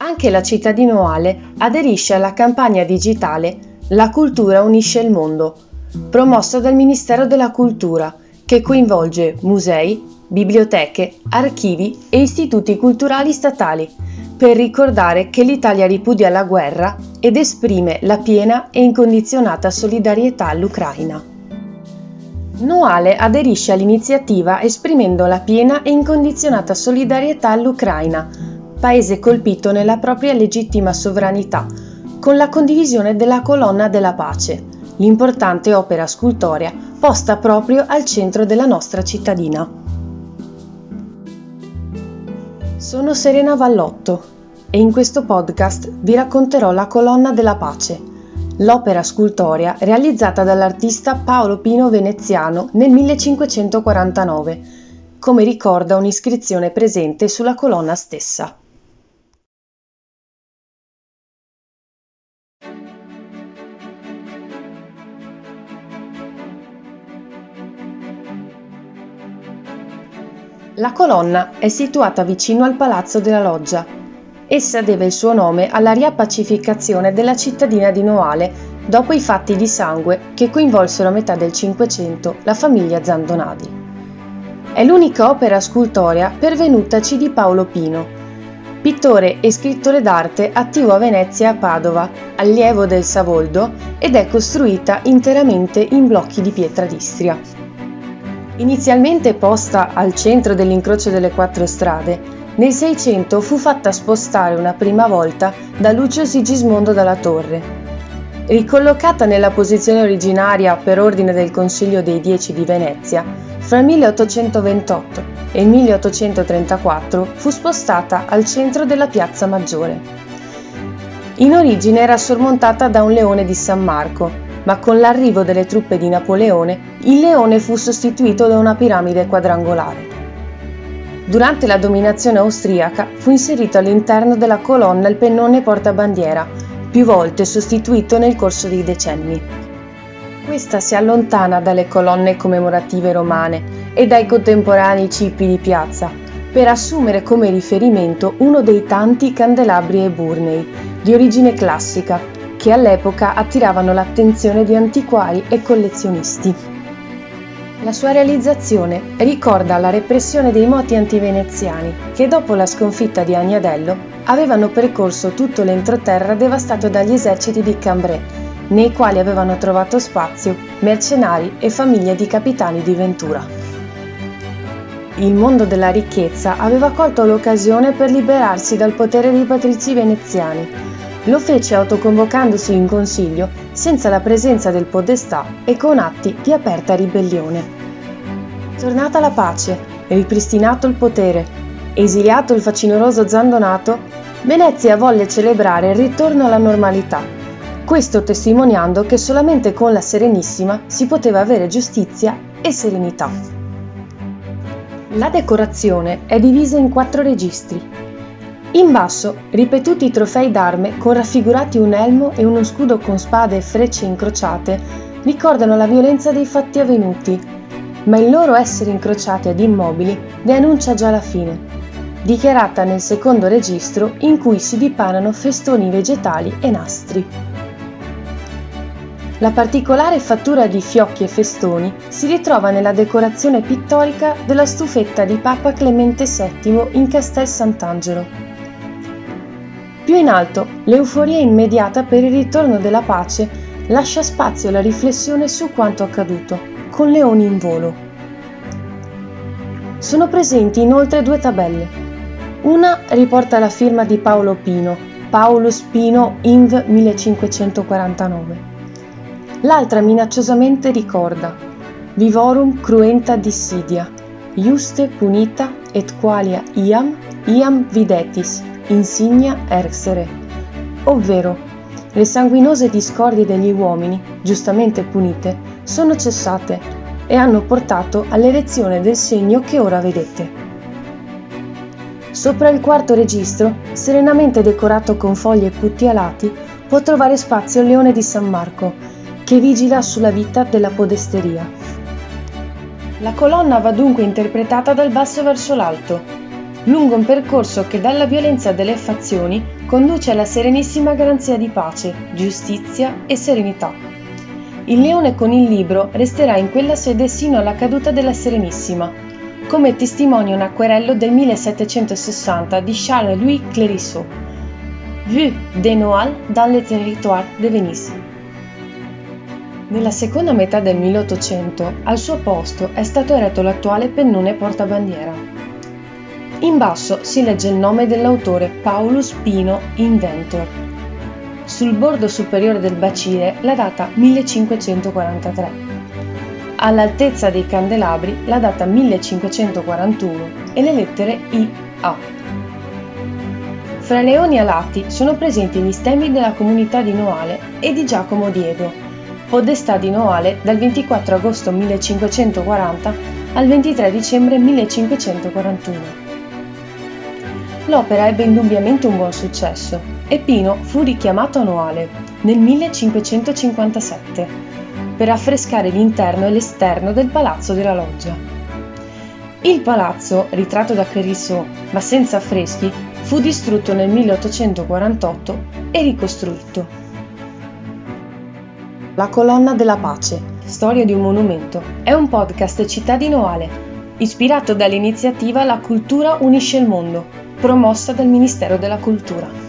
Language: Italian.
Anche la città di Noale aderisce alla campagna digitale La cultura unisce il mondo, promossa dal Ministero della Cultura, che coinvolge musei, biblioteche, archivi e istituti culturali statali, per ricordare che l'Italia ripudia la guerra ed esprime la piena e incondizionata solidarietà all'Ucraina. Noale aderisce all'iniziativa esprimendo la piena e incondizionata solidarietà all'Ucraina, paese colpito nella propria legittima sovranità, con la condivisione della colonna della pace, l'importante opera scultorea posta proprio al centro della nostra cittadina. Sono Serena Vallotto e in questo podcast vi racconterò la colonna della pace, l'opera scultorea realizzata dall'artista Paolo Pino Veneziano nel 1549, come ricorda un'iscrizione presente sulla colonna stessa. La colonna è situata vicino al Palazzo della Loggia. Essa deve il suo nome alla riappacificazione della cittadina di Noale dopo i fatti di sangue che coinvolsero a metà del Cinquecento la famiglia Zandonadi. È l'unica opera scultorea pervenutaci di Paolo Pino, pittore e scrittore d'arte attivo a Venezia e a Padova, allievo del Savoldo ed è costruita interamente in blocchi di pietra d'Istria. Inizialmente posta al centro dell'incrocio delle quattro strade, nel Seicento fu fatta spostare una prima volta da Lucio Sigismondo dalla Torre. Ricollocata nella posizione originaria per ordine del Consiglio dei Dieci di Venezia, fra il 1828 e il 1834 fu spostata al centro della piazza Maggiore. In origine era sormontata da un leone di San Marco, ma con l'arrivo delle truppe di Napoleone il leone fu sostituito da una piramide quadrangolare. Durante la dominazione austriaca fu inserito all'interno della colonna il pennone portabandiera, più volte sostituito nel corso dei decenni. Questa si allontana dalle colonne commemorative romane e dai contemporanei cippi di piazza, per assumere come riferimento uno dei tanti candelabri eburnei, di origine classica, che all'epoca attiravano l'attenzione di antiquari e collezionisti. La sua realizzazione ricorda la repressione dei moti antiveneziani che dopo la sconfitta di Agnadello avevano percorso tutto l'entroterra devastato dagli eserciti di Cambrai, nei quali avevano trovato spazio mercenari e famiglie di capitani di Ventura. Il mondo della ricchezza aveva colto l'occasione per liberarsi dal potere dei patrizi veneziani lo fece autoconvocandosi in consiglio senza la presenza del podestà e con atti di aperta ribellione. Tornata la pace, ripristinato il potere, esiliato il facinoroso Zandonato, Venezia volle celebrare il ritorno alla normalità, questo testimoniando che solamente con la Serenissima si poteva avere giustizia e serenità. La decorazione è divisa in quattro registri, in basso, ripetuti trofei d'arme con raffigurati un elmo e uno scudo con spade e frecce incrociate ricordano la violenza dei fatti avvenuti, ma il loro essere incrociati ad immobili ne annuncia già la fine, dichiarata nel secondo registro in cui si dipanano festoni vegetali e nastri. La particolare fattura di fiocchi e festoni si ritrova nella decorazione pittorica della stufetta di Papa Clemente VII in Castel Sant'Angelo. Più in alto, l'euforia immediata per il ritorno della pace lascia spazio alla riflessione su quanto accaduto, con leoni in volo. Sono presenti inoltre due tabelle. Una riporta la firma di Paolo Pino, Paulus Pino Inv 1549. L'altra minacciosamente ricorda Vivorum cruenta dissidia, iuste punita et qualia iam, iam videtis, insignia erxere, ovvero le sanguinose discordie degli uomini, giustamente punite, sono cessate e hanno portato all'elezione del segno che ora vedete. Sopra il quarto registro, serenamente decorato con foglie putti alati, può trovare spazio il leone di San Marco, che vigila sulla vita della podesteria. La colonna va dunque interpretata dal basso verso l'alto, lungo un percorso che dalla violenza delle fazioni conduce alla serenissima garanzia di pace, giustizia e serenità. Il leone con il libro resterà in quella sede sino alla caduta della Serenissima, come testimonia un acquerello del 1760 di Charles-Louis Clérisseau, Vue des Noailles dans le territoire de Venise. Nella seconda metà del 1800 al suo posto è stato eretto l'attuale pennone portabandiera. In basso si legge il nome dell'autore Paulus Pino Inventor. Sul bordo superiore del bacile la data 1543. All'altezza dei candelabri la data 1541 e le lettere IA. Fra leoni alati sono presenti gli stemmi della comunità di Noale e di Giacomo Diego, podestà di Noale dal 24 agosto 1540 al 23 dicembre 1541. L'opera ebbe indubbiamente un buon successo e Pino fu richiamato a Noale nel 1557 per affrescare l'interno e l'esterno del palazzo della loggia. Il palazzo, ritratto da Clérisseau ma senza affreschi, fu distrutto nel 1848 e ricostruito. La colonna della pace, storia di un monumento, è un podcast cittadino Ale, ispirato dall'iniziativa La cultura unisce il mondo, promossa dal Ministero della Cultura.